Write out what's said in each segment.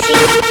Thank you.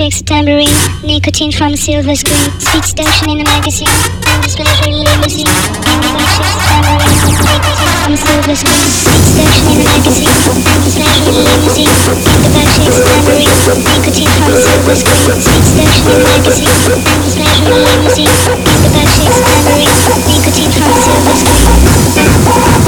Shakes tambourine, nicotine from silver screen, speed station in a magazine, endless pleasure in limousine, Indigo shakes tambourine, nicotine from silver screen, speed station in a magazine, endless pleasure in limousine, shakes tambourine, nicotine from silver screen, speed station in a magazine, in limousine, Indigo shakes tambourine, nicotine from silver screen.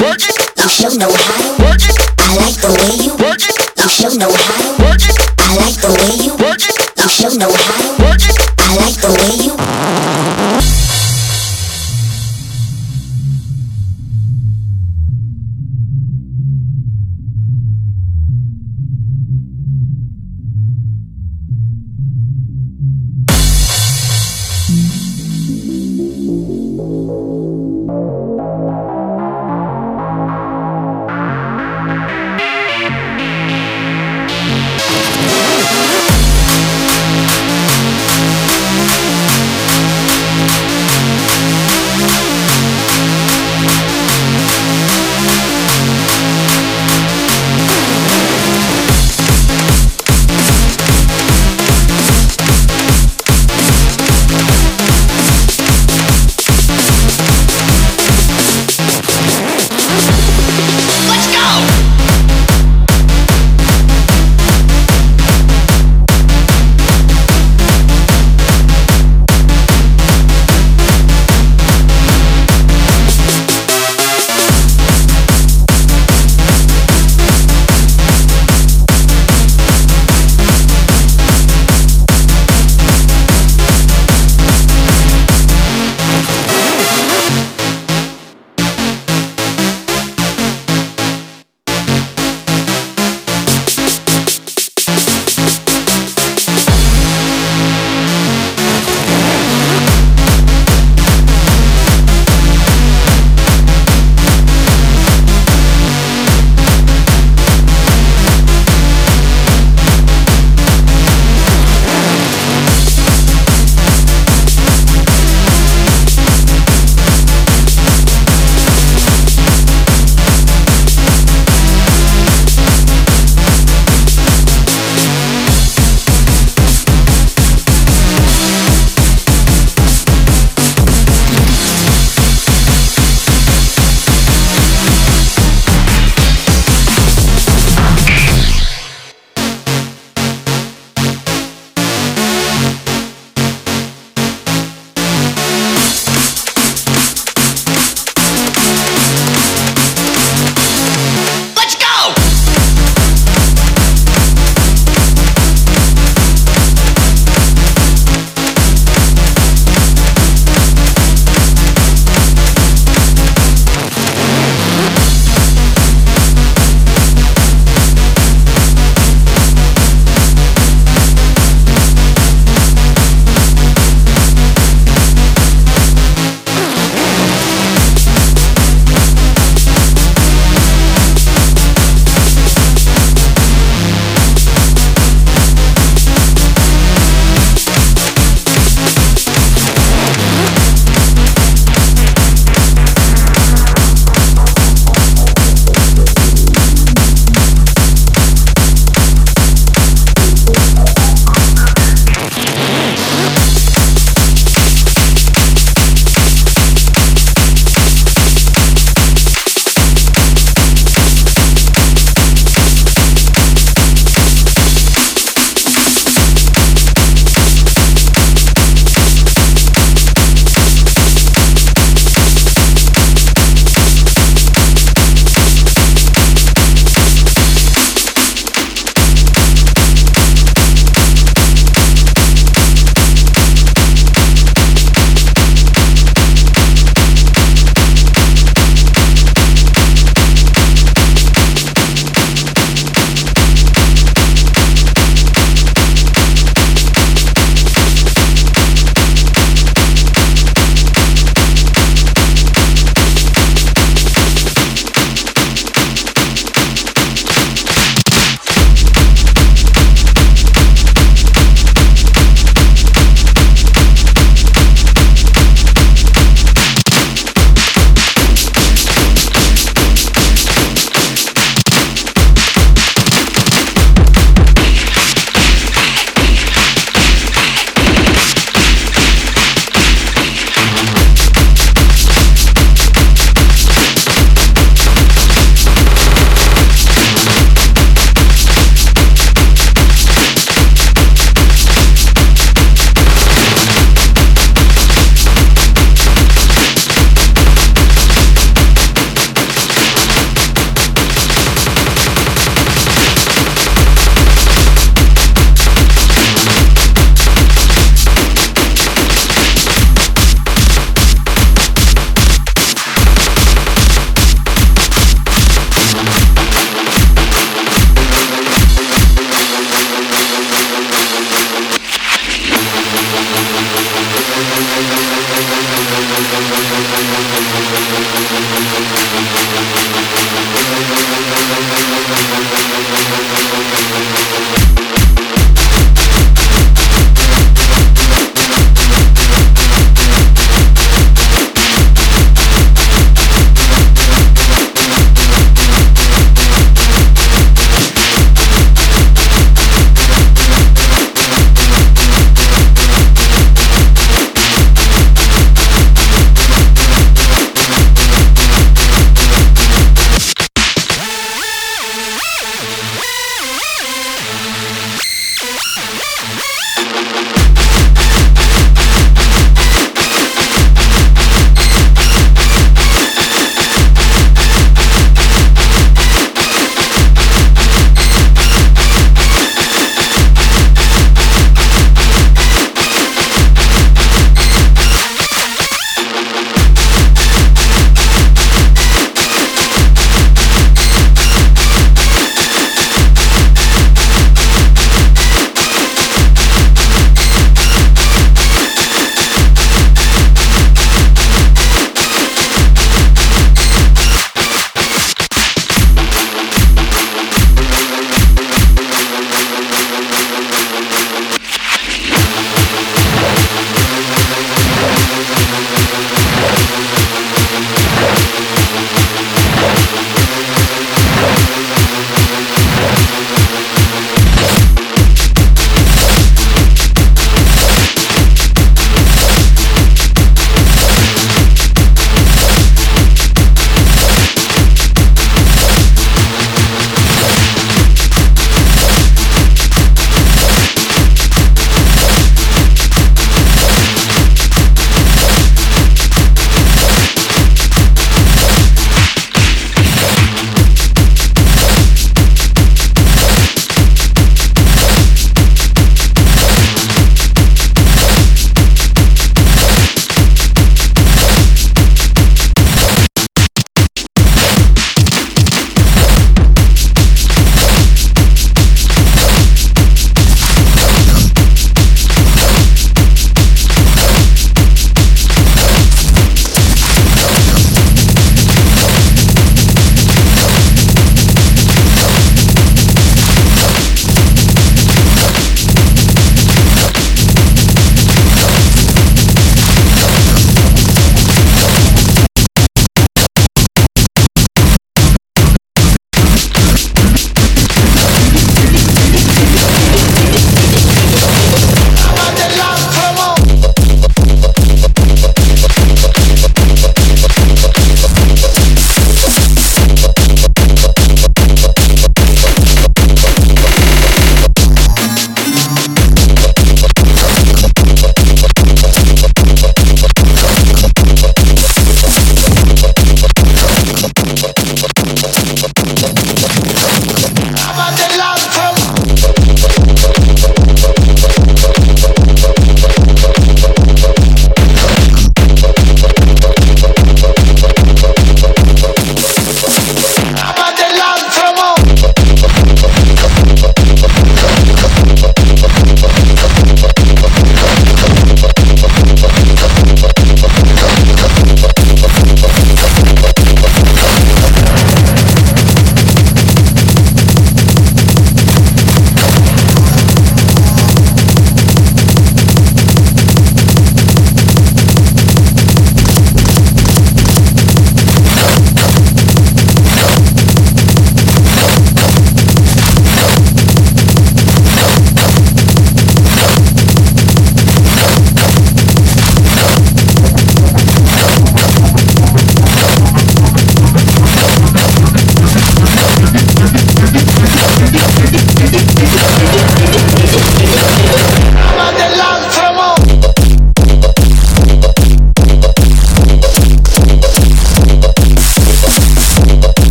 you show no how. I like the way you work it. You show no how.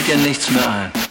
Fällt dir nichts mehr ein.